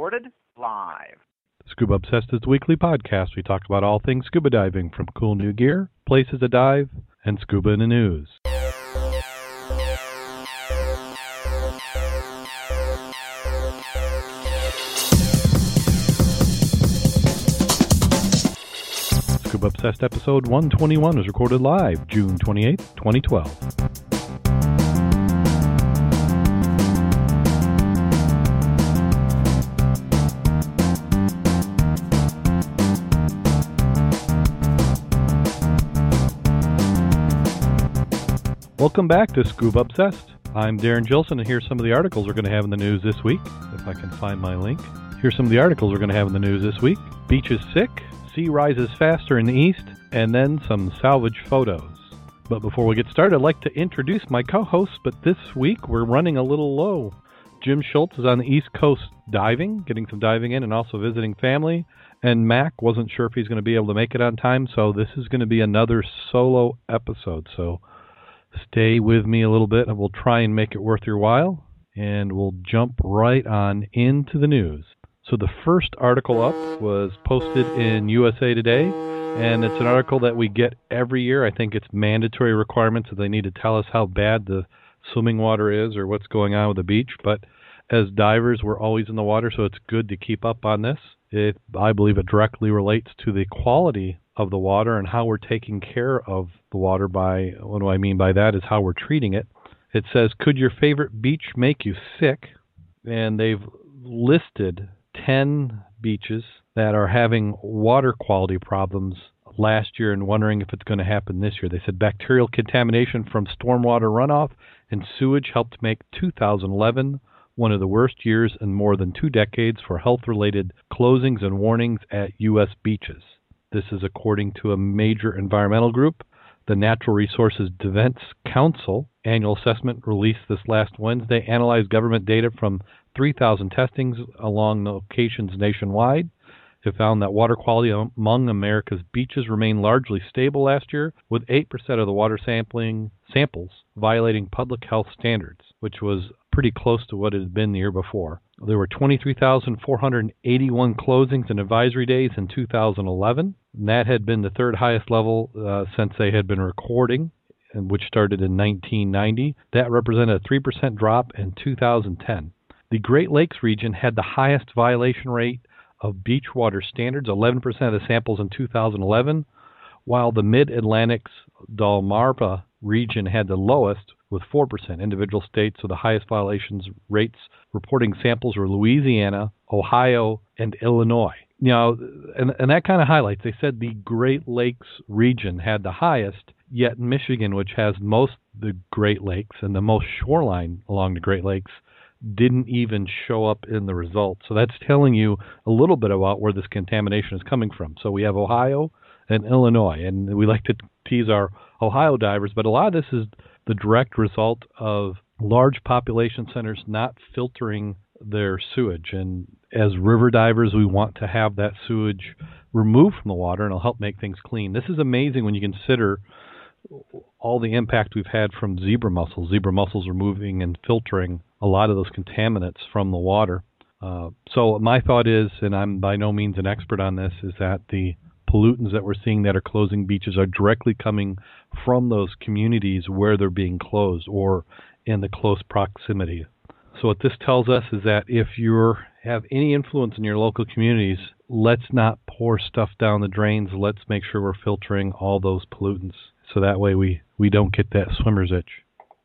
recorded live. Scuba Obsessed is a weekly podcast. We talk about all things scuba diving, from cool new gear, places to dive, and scuba in the news. Scuba Obsessed episode 121 was recorded live June 28, 2012. Welcome back to Scuba Obsessed. I'm Darrin Gilson, and here's some of the articles we're going to have in the news this week. If I can find my link. Here's some of the articles we're going to have in the news this week. Beach is sick, sea rises faster in the east, and then some salvage photos. But before we get started, I'd like to introduce my co hosts, but this week we're running a little low. Jim Schultz is on the East Coast diving, getting some diving in, and also visiting family. And Mac wasn't sure if he's going to be able to make it on time, so this is going to be another solo episode. So stay with me a little bit, and we'll try and make it worth your while. And we'll jump right on into the news. So the first article up was posted in USA Today, and it's an article that we get every year. I think it's mandatory requirements that they need to tell us how bad the swimming water is or what's going on with the beach. But as divers, we're always in the water, so it's good to keep up on this. It, I believe, it directly relates to the quality of the water and how we're taking care of the water. By what do I mean by that? Is how we're treating it. It says, "Could your favorite beach make you sick?" And they've listed 10 beaches that are having water quality problems last year and wondering if it's going to happen this year. They said bacterial contamination from stormwater runoff and sewage helped make 2011 one of the worst years in more than two decades for health related closings and warnings at U.S. beaches. This is according to a major environmental group. The Natural Resources Defense Council annual assessment released this last Wednesday analyzed government data from 3,000 testings along locations nationwide. It found that water quality among America's beaches remained largely stable last year, with 8% of the water sampling samples violating public health standards, which was pretty close to what it had been the year before. There were 23,481 closings and advisory days in 2011. And that had been the third highest level uh, since they had been recording, which started in 1990. That represented a 3% drop in 2010. The Great Lakes region had the highest violation rate of beach water standards, 11% of the samples in 2011, while the Mid Atlantic's Delmarva region had the lowest, with 4%. Individual states with the highest violations rates reporting samples were Louisiana, Ohio, and Illinois. Now, and, and that kind of highlights, they said the Great Lakes region had the highest, yet Michigan, which has most the Great Lakes and the most shoreline along the Great Lakes, didn't even show up in the results. So that's telling you a little bit about where this contamination is coming from. So we have Ohio and Illinois, and we like to tease our Ohio divers, but a lot of this is the direct result of large population centers not filtering their sewage. And as river divers, we want to have that sewage removed from the water, and it'll help make things clean. This is amazing when you consider all the impact we've had from zebra mussels. Zebra mussels removing and filtering a lot of those contaminants from the water. Uh, so my thought is, and I'm by no means an expert on this, is that the pollutants that we're seeing that are closing beaches are directly coming from those communities where they're being closed or in the close proximity. So what this tells us is that if you have any influence in your local communities, let's not pour stuff down the drains. Let's make sure we're filtering all those pollutants so that way we, we don't get that swimmer's itch.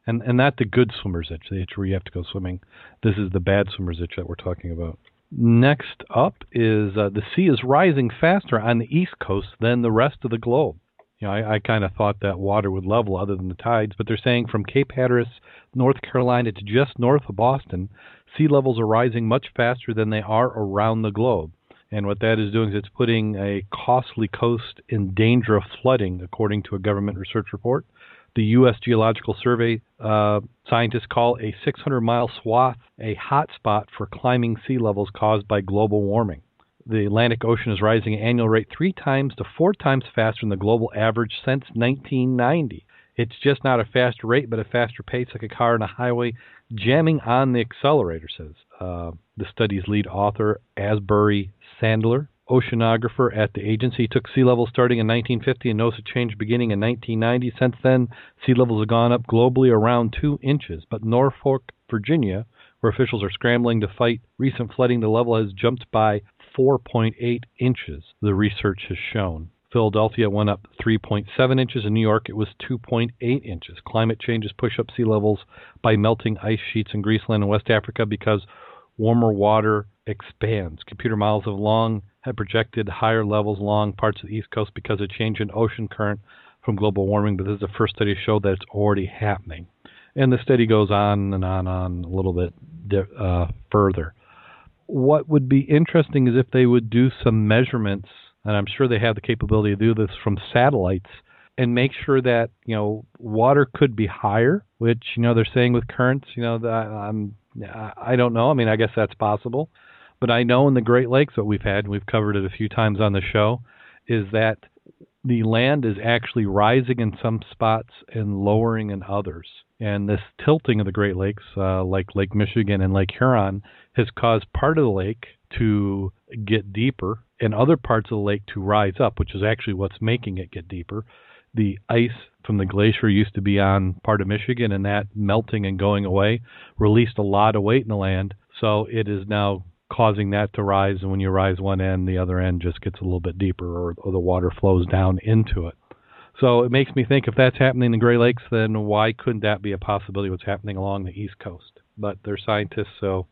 And and not the good swimmer's itch, the itch where you have to go swimming. This is the bad swimmer's itch that we're talking about. Next up is uh, the sea is rising faster on the east coast than the rest of the globe. You know, I, I kind of thought that water would level other than the tides, but they're saying from Cape Hatteras, North Carolina to just north of Boston, sea levels are rising much faster than they are around the globe. And what that is doing is it's putting a costly coast in danger of flooding, according to a government research report. The U.S. Geological Survey uh, scientists call a 600 mile swath a hot spot for climbing sea levels caused by global warming. The Atlantic Ocean is rising at an annual rate three times to four times faster than the global average since 1990. It's just not a faster rate, but a faster pace, like a car on a highway, jamming on the accelerator, says uh, the study's lead author, Asbury Sallenger. Oceanographer at the agency took sea levels starting in 1950 and noticed a change beginning in 1990. Since then, sea levels have gone up globally around two inches. But Norfolk, Virginia, where officials are scrambling to fight recent flooding, the level has jumped by 4.8 inches, the research has shown. Philadelphia went up 3.7 inches. In New York, it was 2.8 inches. Climate changes push up sea levels by melting ice sheets in Greenland and West Africa because warmer water expands. Computer models have long had projected higher levels along parts of the East Coast because of change in ocean current from global warming, but this is the first study to show that it's already happening. And the study goes on and on and on a little bit uh, further. What would be interesting is if they would do some measurements and I'm sure they have the capability to do this from satellites and make sure that you know water could be higher, which you know they're saying with currents. You know, that I'm I don't know. I mean, I guess that's possible, but I know in the Great Lakes what we've had, and we've covered it a few times on the show, is that the land is actually rising in some spots and lowering in others. And this tilting of the Great Lakes, uh, like Lake Michigan and Lake Huron, has caused part of the lake to get deeper and other parts of the lake to rise up, which is actually what's making it get deeper. The ice from the glacier used to be on part of Michigan, and that melting and going away released a lot of weight in the land. So it is now causing that to rise, and when you rise one end, the other end just gets a little bit deeper, or, or the water flows down into it. So it makes me think if that's happening in the Great Lakes, then why couldn't that be a possibility? What's happening along the East Coast? But they're scientists, so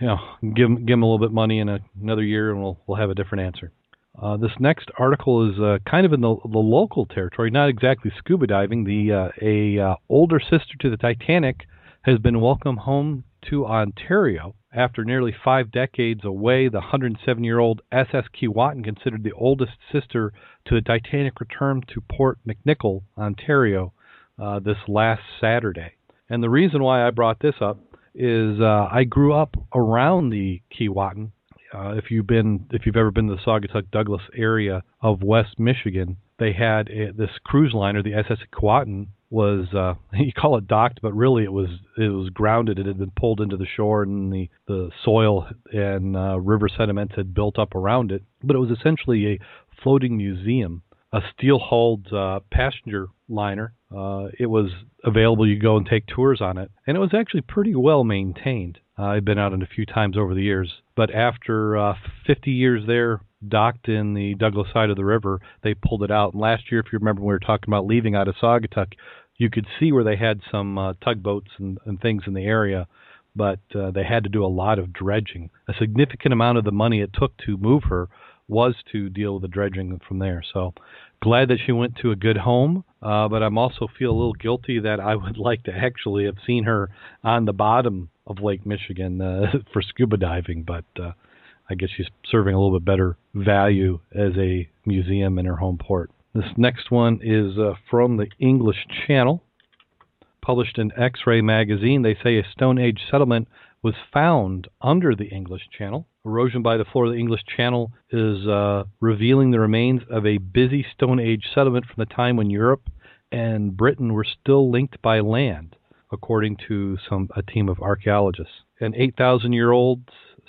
you know, give them, give them a little bit of money in a, another year, and we'll we'll have a different answer. Uh, this next article is uh, kind of in the, the local territory, not exactly scuba diving. The uh, a uh, older sister to the Titanic has been welcomed home to Ontario after nearly five decades away. The 107-year-old SS Keewatin, considered the oldest sister to the Titanic, returned to Port McNicoll, Ontario, uh, this last Saturday. And the reason why I brought this up is uh, I grew up around the Keewatin. Uh, if you've been, if you've ever been to the Saugatuck Douglas area of West Michigan, they had a, this cruise liner, the SS Keewatin, was uh, you call it docked, but really it was it was grounded. It had been pulled into the shore, and the the soil and uh, river sediments had built up around it. But it was essentially a floating museum, a steel-hulled uh, passenger liner uh, it was available. You go and take tours on it, and it was actually pretty well maintained. Uh, I've been out on it a few times over the years, but after uh, 50 years there, docked in the Douglas side of the river, they pulled it out. And last year, if you remember, when we were talking about leaving out of Saugatuck, you could see where they had some uh, tugboats and, and things in the area, but uh, they had to do a lot of dredging. A significant amount of the money it took to move her was to deal with the dredging from there. So glad that she went to a good home, uh, but I'm also feel a little guilty that I would like to actually have seen her on the bottom of Lake Michigan uh, for scuba diving, but uh, I guess she's serving a little bit better value as a museum in her home port. This next one is uh, from the English Channel, published in X Ray magazine. They say a Stone Age settlement was found under the English Channel. Erosion by the floor of the English Channel is uh, revealing the remains of a busy Stone Age settlement from the time when Europe and Britain were still linked by land, according to some a team of archaeologists. An 8,000 year old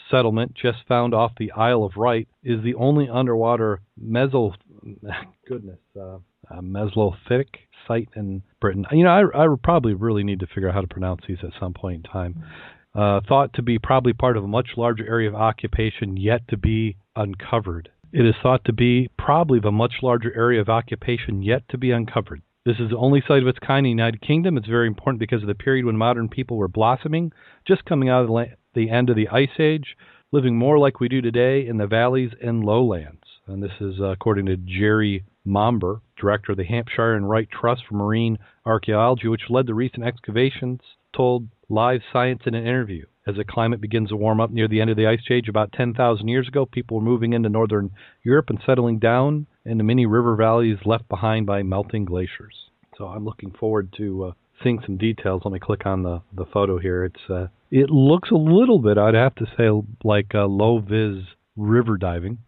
settlement just found off the Isle of Wight is the only underwater meso goodness uh, Mesolithic site in Britain. You know, I, I probably really need to figure out how to pronounce these at some point in time uh, thought to be probably part of a much larger area of occupation yet to be uncovered. It is thought to be probably the much larger area of occupation yet to be uncovered. This is the only site of its kind in the United Kingdom. It's very important because of the period when modern people were blossoming, just coming out of the, la- the end of the Ice Age, living more like we do today in the valleys and lowlands. And this is uh, according to Garry Momber, director of the Hampshire and Wight Trust for Marine Archaeology, which led the recent excavations, told Live Science in an interview. As the climate begins to warm up near the end of the ice age, about 10,000 years ago, people were moving into northern Europe and settling down in the many river valleys left behind by melting glaciers. So I'm looking forward to uh, seeing some details. Let me click on the, the photo here. It's uh, it looks a little bit, I'd have to say, like uh, low vis river diving.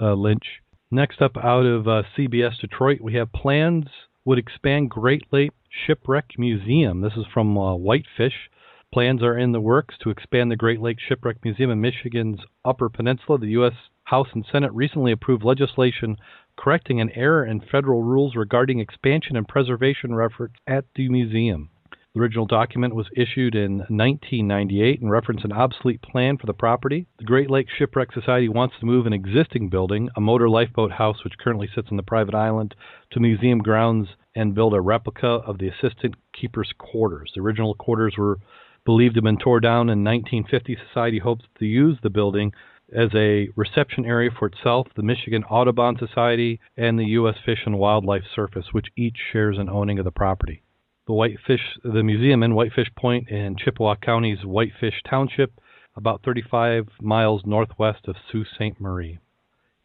Uh, Lynch. Next up, out of uh, CBS Detroit, we have plans would expand Great Lake Shipwreck Museum. This is from uh, Whitefish. Plans are in the works to expand the Great Lake Shipwreck Museum in Michigan's Upper Peninsula. The U.S. House and Senate recently approved legislation correcting an error in federal rules regarding expansion and preservation efforts at the museum. The original document was issued in 1998 and referenced an obsolete plan for the property. The Great Lakes Shipwreck Society wants to move an existing building, a motor lifeboat house which currently sits on the private island, to museum grounds and build a replica of the assistant keeper's quarters. The original quarters were believed to have been torn down in 1950. Society hopes to use the building as a reception area for itself, the Michigan Audubon Society, and the U.S. Fish and Wildlife Service, which each shares an owning of the property the Whitefish, the museum in Whitefish Point in Chippewa County's Whitefish Township, about 35 miles northwest of Sault Ste. Marie.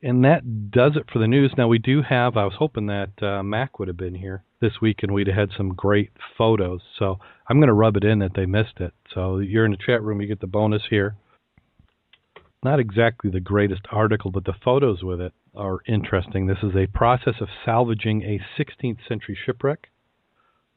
And that does it for the news. Now we do have. I was hoping that uh, Mac would have been here this week, and we'd have had some great photos. So I'm going to rub it in that they missed it. So you're in the chat room. You get the bonus here. Not exactly the greatest article, but the photos with it are interesting. This is a process of salvaging a 16th century shipwreck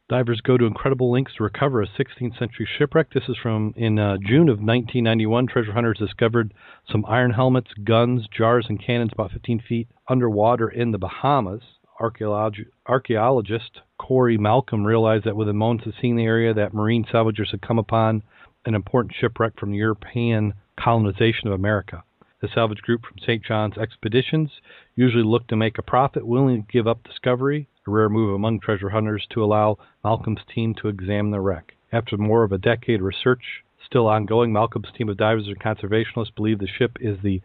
Divers go to incredible lengths to recover a 16th century shipwreck. This is from in uh, June of 1991. Treasure hunters discovered some iron helmets, guns, jars, and cannons about 15 feet underwater in the Bahamas. Archeolog- archaeologist Corey Malcolm realized that within moments of seeing the area, that marine salvagers had come upon an important shipwreck from the European colonization of America. The salvage group from St. John's Expeditions usually looked to make a profit, willing to give up discovery a rare move among treasure hunters to allow Malcolm's team to examine the wreck. After more of a decade of research still ongoing, Malcolm's team of divers and conservationists believe the ship is the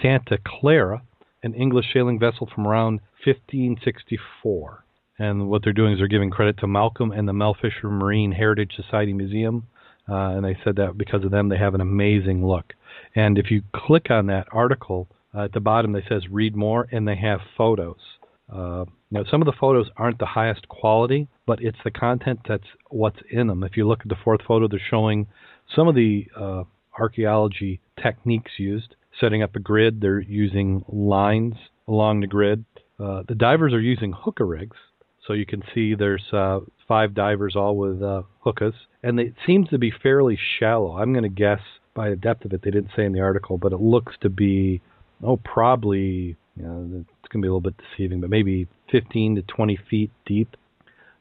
Santa Clara, an English sailing vessel from around 1564. And what they're doing is they're giving credit to Malcolm and the Mel Fisher Marine Heritage Society Museum. Uh, and they said that because of them, they have an amazing look. And if you click on that article, uh, at the bottom, they says read more, and they have photos. Uh, now, some of the photos aren't the highest quality, but it's the content that's what's in them. If you look at the fourth photo, they're showing some of the uh, archaeology techniques used. Setting up a grid, they're using lines along the grid. Uh, the divers are using hookah rigs, so you can see there's uh, five divers all with uh, hookahs, and it seems to be fairly shallow. I'm going to guess by the depth of it, they didn't say in the article, but it looks to be oh probably you know, it's going to be a little bit deceiving, but maybe 15 to 20 feet deep.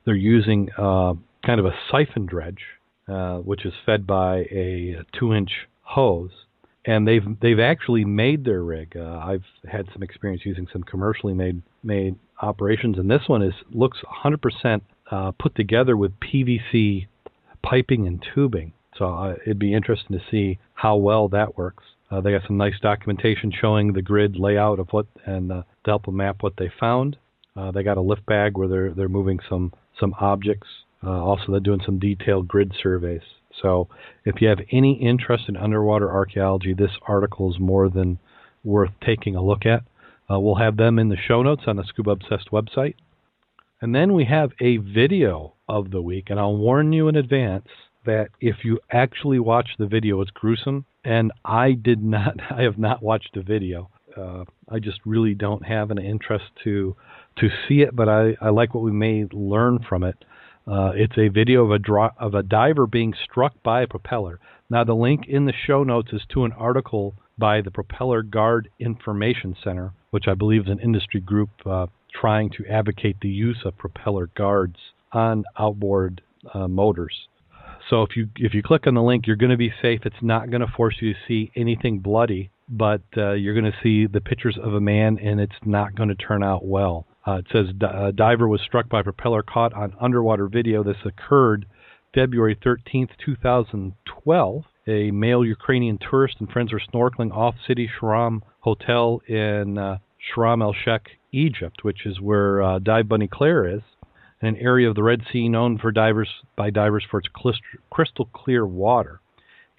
They're using uh, kind of a siphon dredge, uh, which is fed by a, two-inch hose, and they've they've actually made their rig. Uh, I've had some experience using some commercially made made operations, and this one is looks 100% uh, put together with PVC piping and tubing. So uh, it'd be interesting to see how well that works. Uh, they got some nice documentation showing the grid layout of what and uh, to help them map what they found. Uh, they got a lift bag where they're they're moving some some objects. Uh, also, they're doing some detailed grid surveys. So, if you have any interest in underwater archaeology, this article is more than worth taking a look at. Uh, we'll have them in the show notes on the Scuba Obsessed website. And then we have a video of the week, and I'll warn you in advance that if you actually watch the video, it's gruesome. And I did not, I have not watched the video. Uh, I just really don't have an interest to to see it, but I, I like what we may learn from it. Uh, it's a video of a dro- of a diver being struck by a propeller. Now the link in the show notes is to an article by the Propeller Guard Information Center, which I believe is an industry group uh, trying to advocate the use of propeller guards on outboard uh, motors. So if you if you click on the link, you're going to be safe. It's not going to force you to see anything bloody, but uh, you're going to see the pictures of a man, and it's not going to turn out well. Uh, it says a diver was struck by propeller caught on underwater video. This occurred February 13th, 2012. A male Ukrainian tourist and friends were snorkeling off City Shram Hotel in uh, Sharm el Sheikh, Egypt, which is where uh, Dive Bunny Claire is an area of the Red Sea known for divers by divers for its crystal clear water.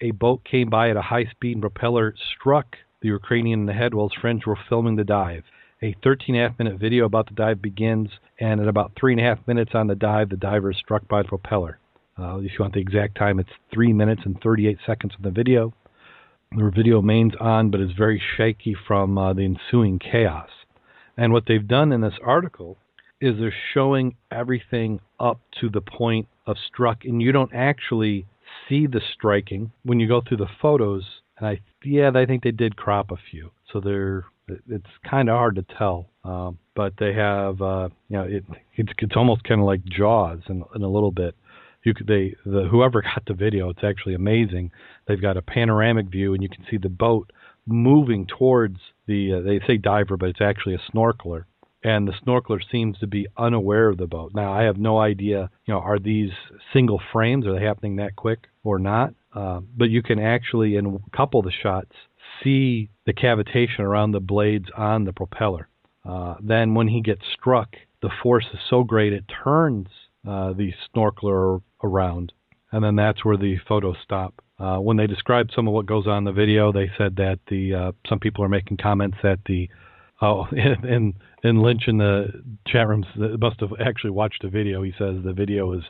A boat came by at a high speed and propeller struck the Ukrainian in the head while his friends were filming the dive. A 13 and a half minute video about the dive begins, and at about three and a half minutes on the dive, the diver is struck by the propeller. Uh, if you want the exact time, it's three minutes and 38 seconds of the video. The video remains on, but is very shaky from uh, the ensuing chaos. And what they've done in this article is they're showing everything up to the point of struck, and you don't actually see the striking when you go through the photos. And I, yeah, I think they did crop a few, so they're it's kind of hard to tell. Um, but they have, uh, you know, it it's it's almost kind of like Jaws in, in a little bit. You could they the whoever got the video, it's actually amazing. They've got a panoramic view, and you can see the boat moving towards the. Uh, they say diver, but it's actually a snorkeler and the snorkeler seems to be unaware of the boat. Now, I have no idea, you know, are these single frames? Are they happening that quick or not? Uh, but you can actually, in a couple of the shots, see the cavitation around the blades on the propeller. Uh, then, when he gets struck, the force is so great it turns uh, the snorkeler around, and then that's where the photos stop. Uh, when they described some of what goes on in the video, they said that the uh, some people are making comments that the Oh, and and Lynch in the chat rooms must have actually watched the video. He says the video is,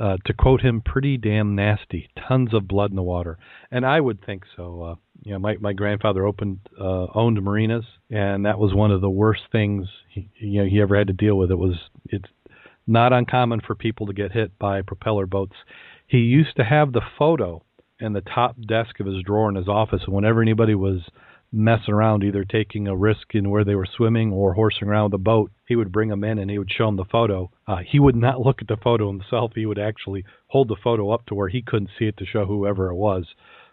uh, to quote him, pretty damn nasty. Tons of blood in the water, and I would think so. Uh, you know, my my grandfather opened uh, owned marinas, and that was one of the worst things he you know he ever had to deal with. It was it's not uncommon for people to get hit by propeller boats. He used to have the photo in the top desk of his drawer in his office, and whenever anybody was messing around, either taking a risk in where they were swimming or horsing around with a boat, he would bring them in and he would show them the photo. Uh, he would not look at the photo himself. He would actually hold the photo up to where he couldn't see it to show whoever it was.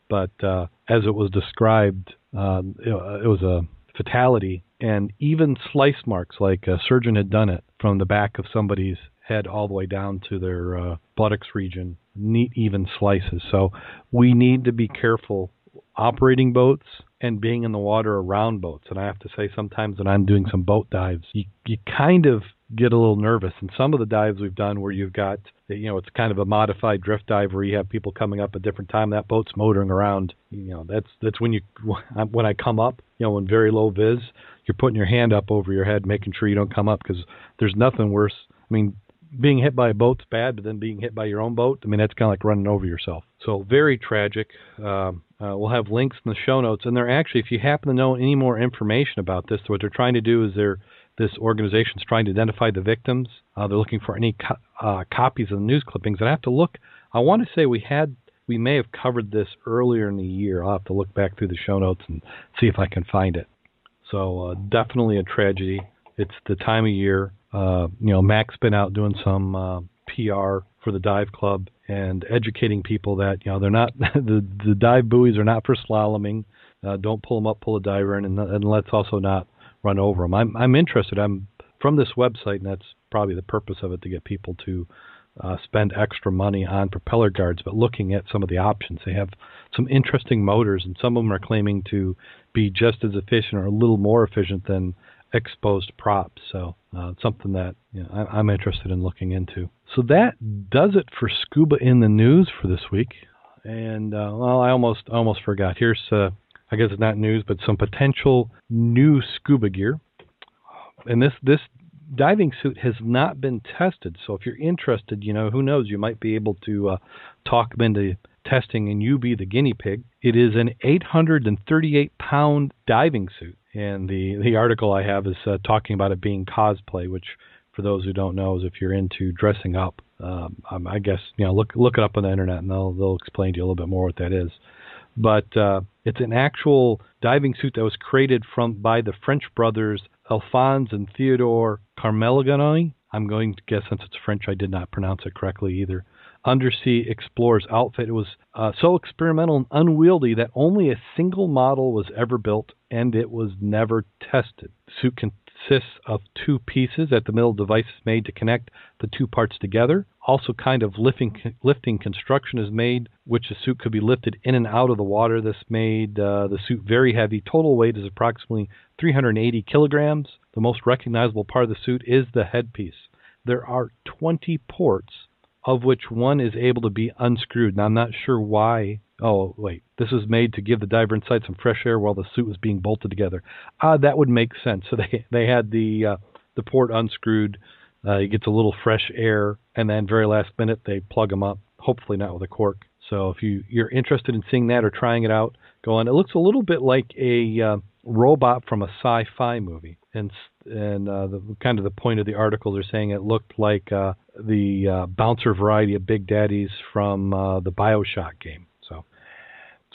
But uh, as it was described, uh, it, it was a fatality, and even slice marks, like a surgeon had done it from the back of somebody's head all the way down to their uh, buttocks region, neat, even slices. So we need to be careful operating boats and being in the water around boats. And I have to say, sometimes when I'm doing some boat dives, you you kind of get a little nervous. And some of the dives we've done where you've got, you know, it's kind of a modified drift dive where you have people coming up at different time. That boat's motoring around. You know, that's that's when you when I come up, you know, in very low vis, you're putting your hand up over your head, making sure you don't come up because there's nothing worse. I mean, being hit by a boat's bad, but then being hit by your own boat, I mean, that's kind of like running over yourself. So very tragic. Um, uh, we'll have links in the show notes, and they're actually, if you happen to know any more information about this, what they're trying to do is they're this organization is trying to identify the victims. Uh, they're looking for any co- uh, copies of the news clippings, and I have to look. I want to say we had we may have covered this earlier in the year. I'll have to look back through the show notes and see if I can find it. So uh, definitely a tragedy. It's the time of year. Uh, you know, Mac's been out doing some uh, PR for the dive club and educating people that you know they're not the the dive buoys are not for slaloming. Uh, don't pull them up, pull a diver in, and, and let's also not run over them. I'm I'm interested. I'm from this website, and that's probably the purpose of it to get people to uh, spend extra money on propeller guards. But looking at some of the options, they have some interesting motors, and some of them are claiming to be just as efficient or a little more efficient than exposed props. So uh, something that you know, I, am interested in looking into. So that does it for scuba in the news for this week. And uh, well, I almost almost forgot. Here's uh, I guess it's not news, but some potential new scuba gear. And this this diving suit has not been tested. So if you're interested, you know who knows, you might be able to uh, talk them into testing, and you be the guinea pig. It is an 838 pound diving suit and the the article I have is uh, talking about it being cosplay, which for those who don't know is if you're into dressing up. Um, I guess you know look look it up on the internet and they'll they'll explain to you a little bit more what that is. But uh, it's an actual diving suit that was created from by the French brothers Alphonse and Theodore Carmelgani. I'm going to guess since it's French, I did not pronounce it correctly either undersea explorer's outfit. It was uh, so experimental and unwieldy that only a single model was ever built and it was never tested. The suit consists of two pieces. At the middle, device is made to connect the two parts together. Also, kind of lifting lifting construction is made, which the suit could be lifted in and out of the water. This made uh, the suit very heavy. Total weight is approximately 380 kilograms. The most recognizable part of the suit is the headpiece. There are 20 ports of which one is able to be unscrewed. Now, I'm not sure why. Oh, wait. This was made to give the diver inside some fresh air while the suit was being bolted together. Ah, uh, that would make sense. So they they had the uh, the port unscrewed. Uh, he gets a little fresh air, and then very last minute they plug him up. Hopefully not with a cork. So if you you're interested in seeing that or trying it out, go on. It looks a little bit like a uh, robot from a sci-fi movie, and and uh, the kind of the point of the article they're saying it looked like uh, the uh, bouncer variety of Big Daddies from uh, the Bioshock game.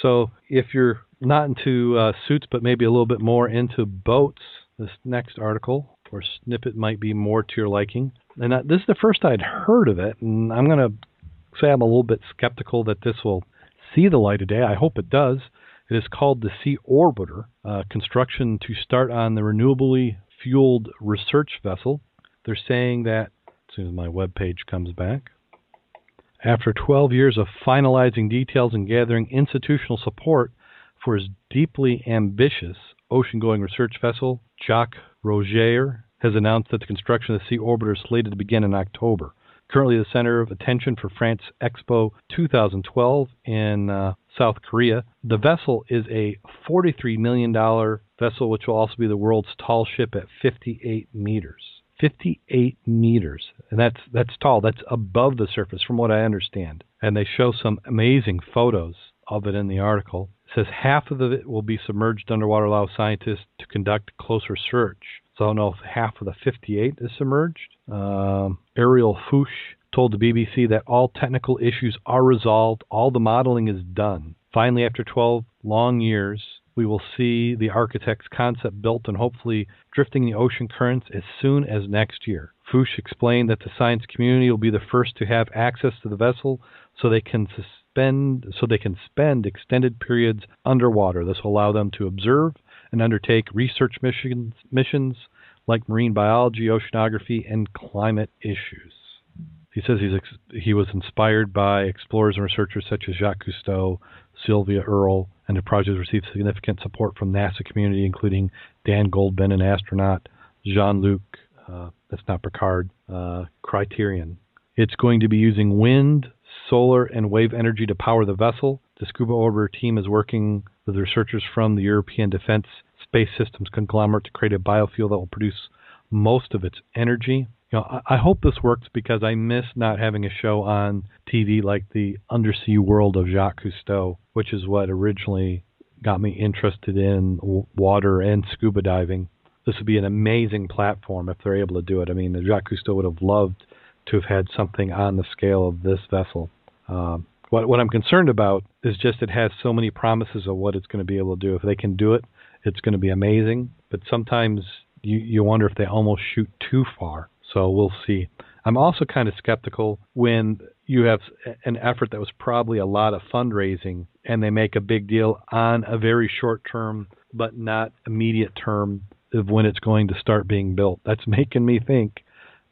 So if you're not into uh, suits but maybe a little bit more into boats, this next article or snippet might be more to your liking. And this is the first I'd heard of it, and I'm going to say I'm a little bit skeptical that this will see the light of day. I hope it does. It is called the Sea Orbiter, uh, construction to start on the renewably fueled research vessel. They're saying that, as soon as my web page comes back, after 12 years of finalizing details and gathering institutional support for his deeply ambitious ocean going research vessel, Jacques Rougerie has announced that the construction of the Sea Orbiter is slated to begin in October currently the center of attention for France Expo 2012 in uh, South Korea. The vessel is a $43 million vessel, which will also be the world's tall ship at 58 meters. 58 meters, and that's that's tall. That's above the surface, from what I understand. And they show some amazing photos of it in the article. It says half of it will be submerged underwater, allow scientists to conduct closer search. So I don't know if half of the 58 is submerged. Um, Ariel Fuchs told the BBC that all technical issues are resolved, all the modeling is done. Finally, after 12 long years, we will see the architect's concept built and hopefully drifting the ocean currents as soon as next year. Fuchs explained that the science community will be the first to have access to the vessel so they can suspend so they can spend extended periods underwater. This will allow them to observe and undertake research missions, missions like marine biology, oceanography, and climate issues. He says he's he was inspired by explorers and researchers such as Jacques Cousteau, Sylvia Earle, and the project has received significant support from NASA community, including Dan Goldin, an astronaut, Jean-Luc, uh, that's not Picard, uh, Chrétien. It's going to be using wind, solar, and wave energy to power the vessel. The Scuba Orbiter team is working with researchers from the European Defense Space Systems conglomerate to create a biofuel that will produce most of its energy. You know, I, I hope this works because I miss not having a show on TV like the Undersea World of Jacques Cousteau, which is what originally got me interested in water and scuba diving. This would be an amazing platform if they're able to do it. I mean, the Jacques Cousteau would have loved to have had something on the scale of this vessel. Um, what what I'm concerned about is just it has so many promises of what it's going to be able to do. If they can do it, it's going to be amazing. But sometimes you you wonder if they almost shoot too far. So we'll see. I'm also kind of skeptical when you have an effort that was probably a lot of fundraising and they make a big deal on a very short term but not immediate term of when it's going to start being built. That's making me think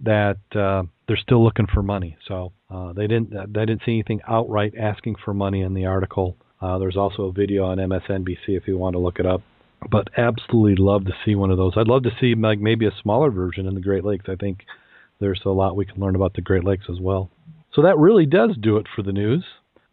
that uh, they're still looking for money. So uh, they didn't they didn't see anything outright asking for money in the article. Uh, there's also a video on MSNBC if you want to look it up. But absolutely love to see one of those. I'd love to see like maybe a smaller version in the Great Lakes. I think there's a lot we can learn about the Great Lakes as well. So that really does do it for the news.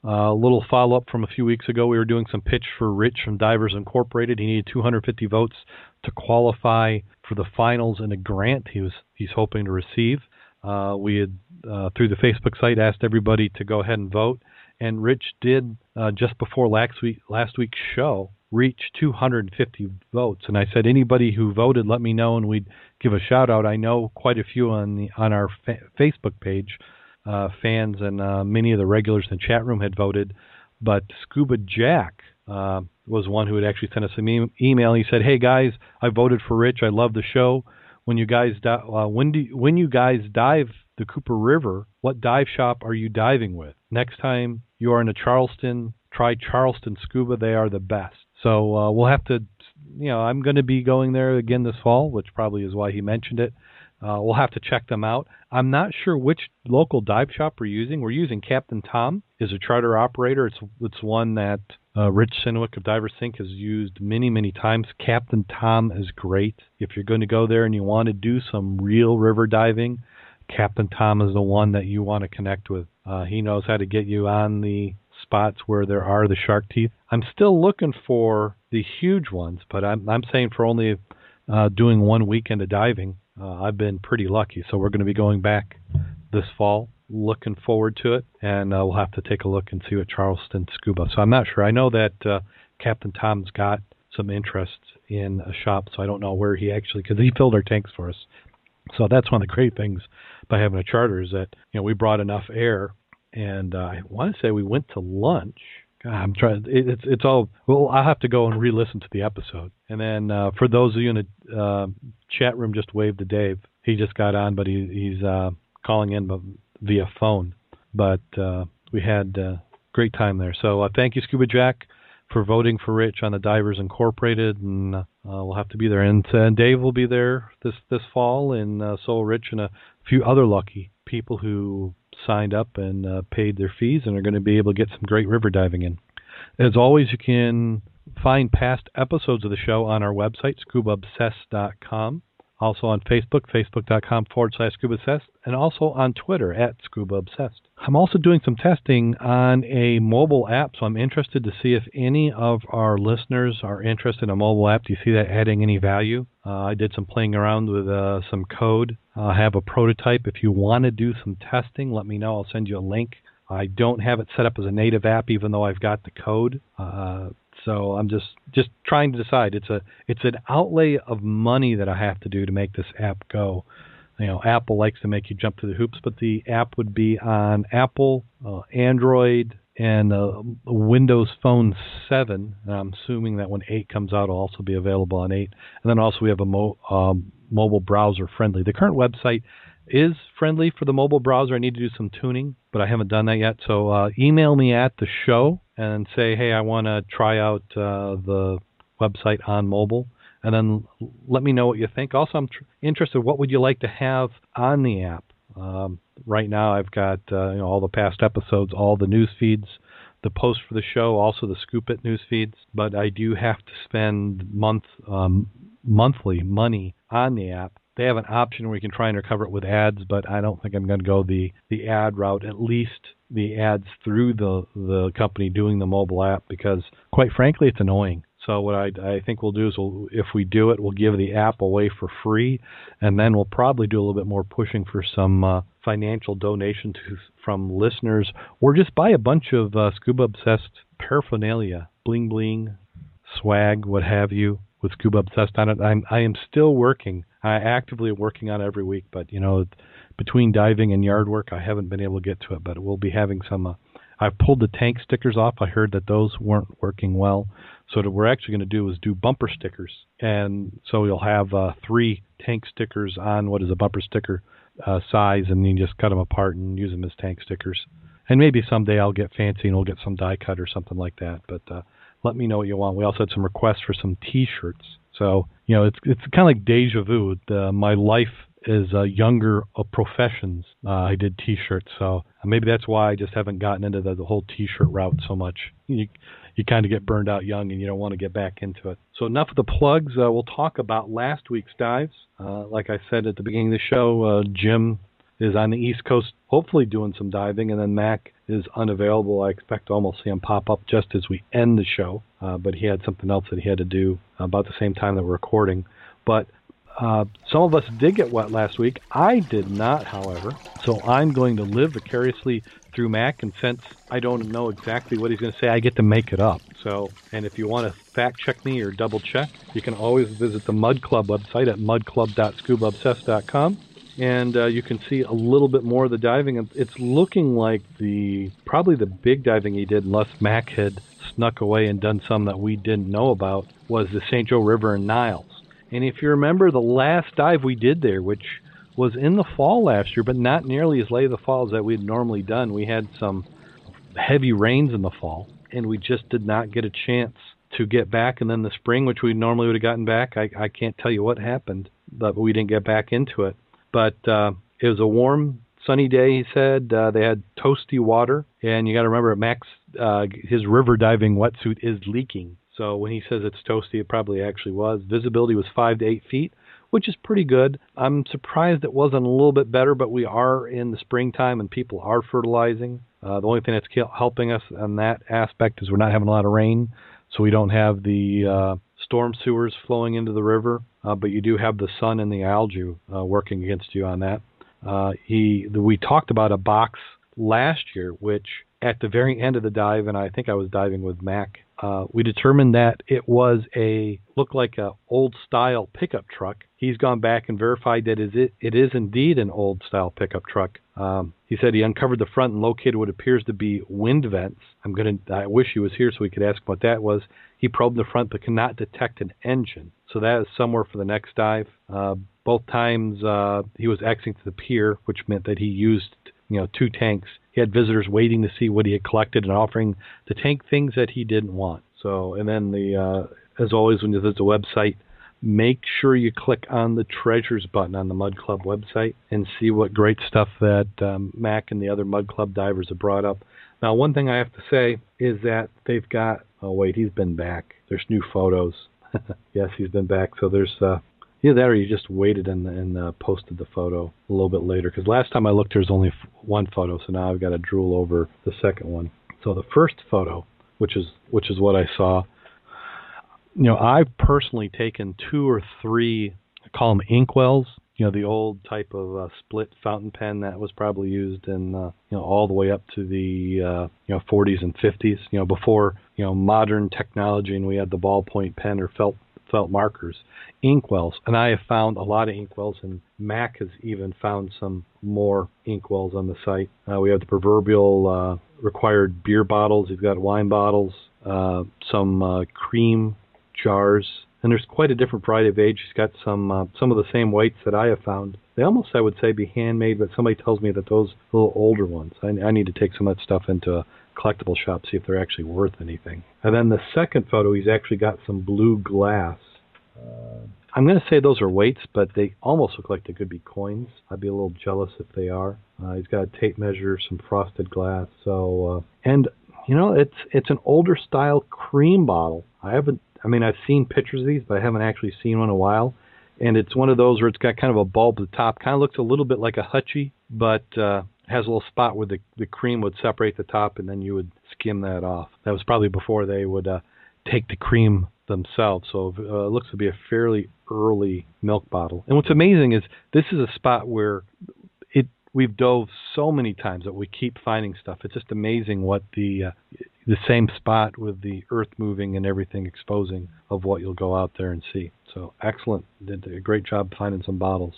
Uh, a little follow up from a few weeks ago. We were doing some pitch for Rich from Divers Incorporated. He needed 250 votes to qualify for the finals in a grant he was he's hoping to receive. Uh, we had uh, through the Facebook site asked everybody to go ahead and vote, and Rich did uh, just before last week last week's show reach 250 votes. And I said anybody who voted, let me know, and we'd give a shout out. I know quite a few on the on our fa- Facebook page, uh, fans and uh, many of the regulars in the chat room had voted, but Scuba Jack. Uh, was one who had actually sent us an e- email. He said, "Hey guys, I voted for Rich. I love the show when you guys di- uh, when do when you guys dive the Cooper River, what dive shop are you diving with? Next time you are in a Charleston, try Charleston Scuba. They are the best. So uh, we'll have to, you know, I'm going to be going there again this fall, which probably is why he mentioned it. Uh, we'll have to check them out. I'm not sure which local dive shop we're using. We're using Captain Tom is a charter operator. It's it's one that uh, Rich Sinwick of Divers Inc. has used many, many times. Captain Tom is great. If you're going to go there and you want to do some real river diving, Captain Tom is the one that you want to connect with. Uh, he knows how to get you on the spots where there are the shark teeth. I'm still looking for the huge ones, but I'm, I'm saying for only uh, doing one weekend of diving, uh, I've been pretty lucky. So we're going to be going back this fall looking forward to it, and uh, we'll have to take a look and see what Charleston Scuba. So I'm not sure. I know that uh, Captain Tom's got some interest in a shop, so I don't know where he actually because he filled our tanks for us. So that's one of the great things by having a charter is that you know we brought enough air, and uh, I want to say we went to lunch. God, I'm trying. It, it's it's all. Well, I'll have to go and re-listen to the episode. And then uh, for those of you in the uh, chat room, just wave to Dave. He just got on, but he, he's uh, calling in via phone. But uh, we had uh, great time there. So uh, thank you, Scuba Jack, for voting for Rich on the Divers Incorporated, and uh, we'll have to be there. And, uh, Dave will be there this this fall, and so Rich and a few other lucky people who signed up and uh, paid their fees and are going to be able to get some great river diving in. As always, you can find past episodes of the show on our website, scubaobsessed.com. Also on Facebook, facebook.com forward slash scuba obsessed, and also on Twitter at scuba obsessed. I'm also doing some testing on a mobile app, so I'm interested to see if any of our listeners are interested in a mobile app. Do you see that adding any value? Uh, I did some playing around with uh, some code. I have a prototype. If you want to do some testing, let me know. I'll send you a link. I don't have it set up as a native app, even though I've got the code. Uh, so I'm just just trying to decide. It's a it's an outlay of money that I have to do to make this app go. You know, Apple likes to make you jump through the hoops, but the app would be on Apple, uh, Android, and uh, Windows Phone 7. And I'm assuming that when 8 comes out, it'll also be available on 8. And then also we have a mo- um, mobile browser friendly. The current website is friendly for the mobile browser. I need to do some tuning, but I haven't done that yet. So uh, email me at the show and say, hey, I want to try out uh, the website on mobile, and then let me know what you think. Also, I'm tr- interested. What would you like to have on the app? Um, right now, I've got uh, you know all the past episodes, all the news feeds, the post for the show, also the Scoop It news feeds. But I do have to spend month um, monthly money on the app they have an option where you can try and recover it with ads, but I don't think I'm going to go the the ad route. At least the ads through the the company doing the mobile app, because quite frankly, it's annoying. So what I, I think we'll do is we'll, if we do it, we'll give the app away for free, and then we'll probably do a little bit more pushing for some uh, financial donation to, from listeners, or just buy a bunch of uh, scuba obsessed paraphernalia, bling bling, swag, what have you, with scuba obsessed on it. I'm I am still working I actively working on it every week, but you know, between diving and yard work, I haven't been able to get to it. But we'll be having some. Uh, I've pulled the tank stickers off. I heard that those weren't working well. So what we're actually going to do is do bumper stickers, and so you'll have uh, three tank stickers on what is a bumper sticker uh, size, and you just cut them apart and use them as tank stickers. And maybe someday I'll get fancy and we'll get some die cut or something like that. But uh, let me know what you want. We also had some requests for some T-shirts. So you know, it's it's kind of like deja vu. The, my life is uh, younger professions. Uh, I did T-shirts, so maybe that's why I just haven't gotten into the, the whole T-shirt route so much. You you kind of get burned out young, and you don't want to get back into it. So enough of the plugs. Uh, we'll talk about last week's dives. Uh, like I said at the beginning of the show, uh, Jim is on the East Coast, hopefully doing some diving, and then Mac is unavailable. I expect to almost see him pop up just as we end the show, uh, but he had something else that he had to do about the same time that we're recording. But uh, some of us did get wet last week. I did not, however. So I'm going to live vicariously through Mac, and since I don't know exactly what he's going to say, I get to make it up. So, and if you want to fact check me or double check, you can always visit the Mud Club website at mudclub.scubaobsessed.com and uh, you can see a little bit more of the diving. It's looking like the probably the big diving he did, unless Mac had snuck away and done some that we didn't know about, was the St. Joe River and Niles. And if you remember the last dive we did there, which was in the fall last year, but not nearly as late of the fall as that we had normally done, we had some heavy rains in the fall, and we just did not get a chance to get back. And then the spring, which we normally would have gotten back, I, I can't tell you what happened, but we didn't get back into it. But uh, it was a warm, sunny day. He said uh, they had toasty water, and you got to remember, Max, uh, his river diving wetsuit is leaking. So when he says it's toasty, it probably actually was. Visibility was five to eight feet, which is pretty good. I'm surprised it wasn't a little bit better, but we are in the springtime and people are fertilizing. Uh, the only thing that's helping us on that aspect is we're not having a lot of rain, so we don't have the uh, storm sewers flowing into the river uh, but you do have the sun and the algae uh, working against you on that. Uh, he we talked about a box last year, which at the very end of the dive, and I think I was diving with Mac. Uh, we determined that it was a looked like a old style pickup truck. He's gone back and verified that is it, it is indeed an old style pickup truck. Um, he said he uncovered the front and located what appears to be wind vents. I'm gonna. I wish he was here so we could ask what that was. He probed the front but cannot detect an engine. So that is somewhere for the next dive. Uh, both times uh, he was exiting to the pier, which meant that he used you know two tanks. He had visitors waiting to see what he had collected and offering to tank things that he didn't want. So and then the uh, as always when you visit the website, make sure you click on the treasures button on the Mud Club website and see what great stuff that um, Mac and the other Mud Club divers have brought up. Now, one thing I have to say is that they've got. Oh wait, he's been back. There's new photos. yes, he's been back. So there's uh, either that or you just waited and, and uh, posted the photo a little bit later. Because last time I looked, there was only one photo, so now I've got to drool over the second one. So the first photo, which is which is what I saw. You know, I've personally taken two or three, I call them inkwells. You know, the old type of uh, split fountain pen that was probably used in, uh, you know, all the way up to the, uh, you know, 40s and 50s. You know, before, you know, modern technology and we had the ballpoint pen or felt felt markers, inkwells, and I have found a lot of inkwells, and Mac has even found some more inkwells on the site. Uh, we have the proverbial uh, required beer bottles. You've got wine bottles, uh, some uh, cream jars, and there's quite a different variety of age. He's got some uh, some of the same weights that I have found. They almost, I would say, be handmade, but somebody tells me that those little older ones. I, I need to take some of that stuff into a collectible shop, to see if they're actually worth anything. And then the second photo, he's actually got some blue glass. Uh, I'm going to say those are weights, but they almost look like they could be coins. I'd be a little jealous if they are. Uh, he's got a tape measure, some frosted glass. So, uh, and you know, it's it's an older style cream bottle. I haven't. I mean, I've seen pictures of these, but I haven't actually seen one in a while. And it's one of those where it's got kind of a bulb at the top. Kind of looks a little bit like a hutchie, but uh, has a little spot where the the cream would separate the top, and then you would skim that off. That was probably before they would uh, take the cream themselves. So uh, it looks to be a fairly early milk bottle. And what's amazing is this is a spot where it we've dove so many times that we keep finding stuff. It's just amazing what the uh, the same spot with the earth moving and everything exposing of what you'll go out there and see. So excellent. Did a great job finding some bottles.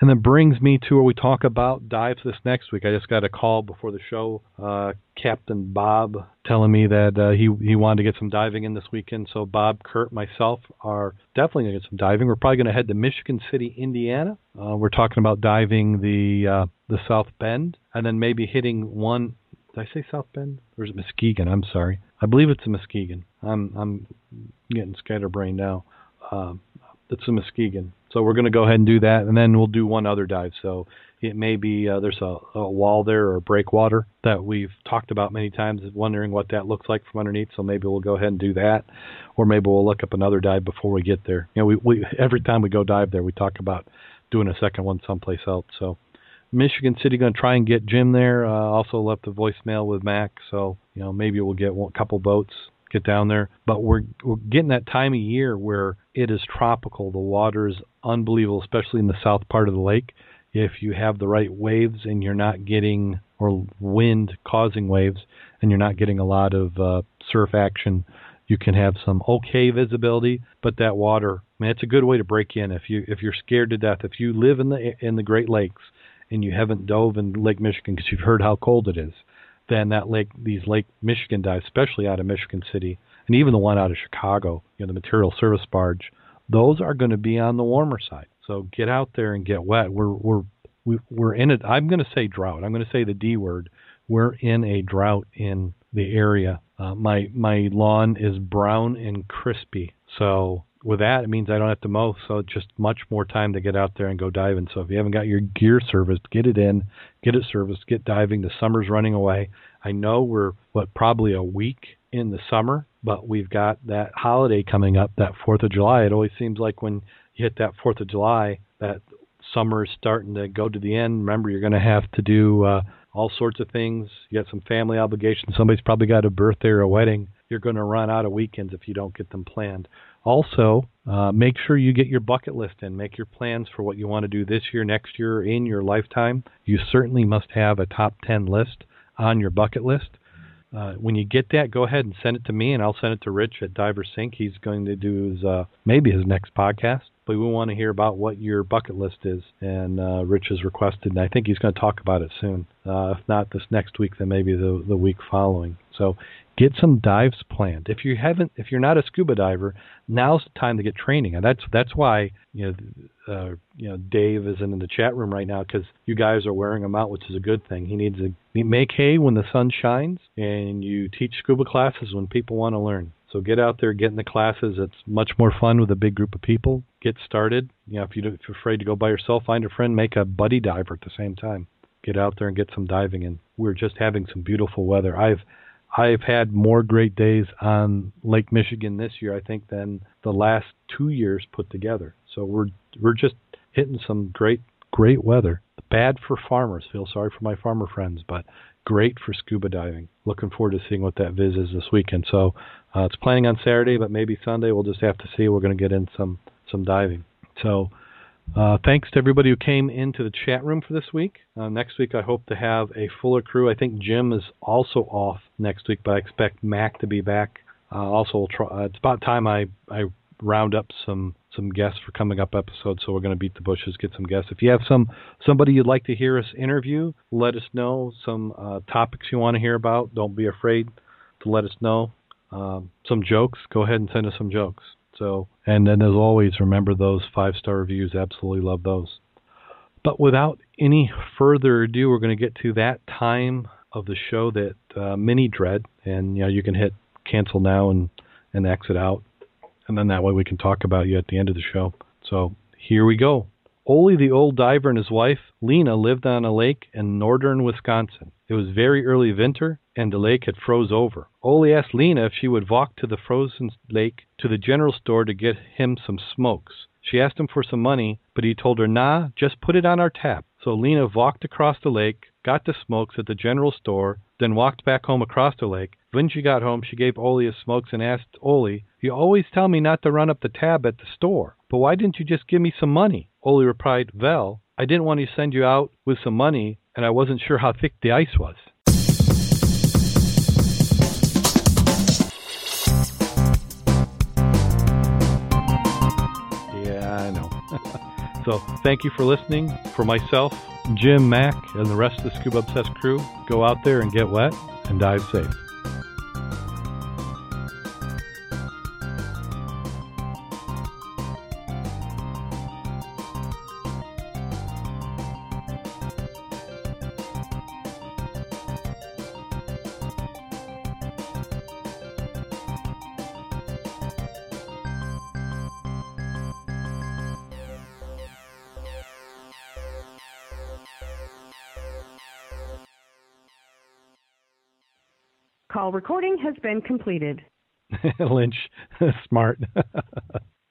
And that brings me to where we talk about dives this next week. I just got a call before the show, uh, Captain Bob telling me that uh, he he wanted to get some diving in this weekend. So Bob, Kurt, myself are definitely going to get some diving. We're probably going to head to Michigan City, Indiana. Uh, we're talking about diving the uh, the South Bend, and then maybe hitting one. Did I say South Bend or is it Muskegon? I'm sorry. I believe it's a Muskegon. I'm I'm getting scatterbrained now. Uh, it's a Muskegon. So we're going to go ahead and do that, and then we'll do one other dive. So it may be uh, there's a, a wall there or breakwater that we've talked about many times, wondering what that looks like from underneath. So maybe we'll go ahead and do that, or maybe we'll look up another dive before we get there. You know, we, we every time we go dive there, we talk about doing a second one someplace else. So Michigan City going to try and get Jim there. Uh, also left a voicemail with Mac, so you know maybe we'll get a couple boats get down there. But we're we're getting that time of year where it is tropical. The water is unbelievable, especially in the south part of the lake. If you have the right waves and you're not getting or wind causing waves and you're not getting a lot of uh, surf action, you can have some okay visibility. But that water, man, it's a good way to break in. If you if you're scared to death, if you live in the in the Great Lakes and you haven't dove in Lake Michigan because you've heard how cold it is, then that lake, these Lake Michigan dives, especially out of Michigan City, and even the one out of Chicago, you know, the material service barge, those are going to be on the warmer side. So get out there and get wet. We're we're we're in it. I'm going to say drought. I'm going to say the D word. We're in a drought in the area. Uh, my my lawn is brown and crispy. So with that, it means I don't have to mow, so just much more time to get out there and go diving. So if you haven't got your gear serviced, get it in, get it serviced, get diving. The summer's running away. I know we're what probably a week in the summer, but we've got that holiday coming up, that Fourth of July. It always seems like when you hit that Fourth of July, that summer is starting to go to the end. Remember, you're going to have to do uh, all sorts of things. You got some family obligations. Somebody's probably got a birthday or a wedding you're going to run out of weekends if you don't get them planned. Also, uh, make sure you get your bucket list in. Make your plans for what you want to do this year, next year, in your lifetime. You certainly must have a top 10 list on your bucket list. Uh, when you get that, go ahead and send it to me, and I'll send it to Rich at Diver Sync. He's going to do his uh, maybe his next podcast, but we want to hear about what your bucket list is. And uh, Rich has requested, and I think he's going to talk about it soon. Uh, if not this next week, then maybe the the week following. So get some dives planned. If you haven't, if you're not a scuba diver, now's the time to get training, and that's that's why you know. Uh, you know, Dave isn't in the chat room right now because you guys are wearing him out, which is a good thing. He needs to make hay when the sun shines, and you teach scuba classes when people want to learn. So get out there, get in the classes. It's much more fun with a big group of people. Get started. You know, if, you if you're afraid to go by yourself, find a friend, make a buddy diver at the same time. Get out there and get some diving in. We're just having some beautiful weather. I've I've had more great days on Lake Michigan this year, I think, than the last two years put together. So we're we're just hitting some great great weather. Bad for farmers. Feel sorry for my farmer friends, but great for scuba diving. Looking forward to seeing what that viz is this weekend. So uh, it's planning on Saturday, but maybe Sunday. We'll just have to see. We're going to get in some some diving. So uh, thanks to everybody who came into the chat room for this week. Uh, next week, I hope to have a fuller crew. I think Jim is also off next week, but I expect Mac to be back. Uh, also, try, uh, it's about time I, I round up some some guests for coming up episodes. So we're going to beat the bushes, get some guests. If you have some somebody you'd like to hear us interview, let us know. Some uh, topics you want to hear about, don't be afraid to let us know. Um, some jokes, go ahead and send us some jokes. So, and then as always, remember those five star reviews. Absolutely love those. But without any further ado, we're going to get to that time of the show that uh, many dread, and you know you can hit cancel now and and exit out, and then that way we can talk about you at the end of the show. So here we go. Ole the old diver and his wife, Lena, lived on a lake in northern Wisconsin. It was very early winter, and the lake had froze over. Ole asked Lena if she would walk to the frozen lake to the general store to get him some smokes. She asked him for some money, but he told her, nah, just put it on our tap. So Lena walked across the lake, got the smokes at the general store, then walked back home across the lake. When she got home, she gave Ole his smokes and asked Ole, You always tell me not to run up the tab at the store, but why didn't you just give me some money? Ole replied, Well, I didn't want to send you out with some money, and I wasn't sure how thick the ice was. Yeah, I know. so thank you for listening. For myself, Jim, Mac, and the rest of the Scuba Obsessed crew, go out there and get wet and dive safe. Recording has been completed. Lynch, smart.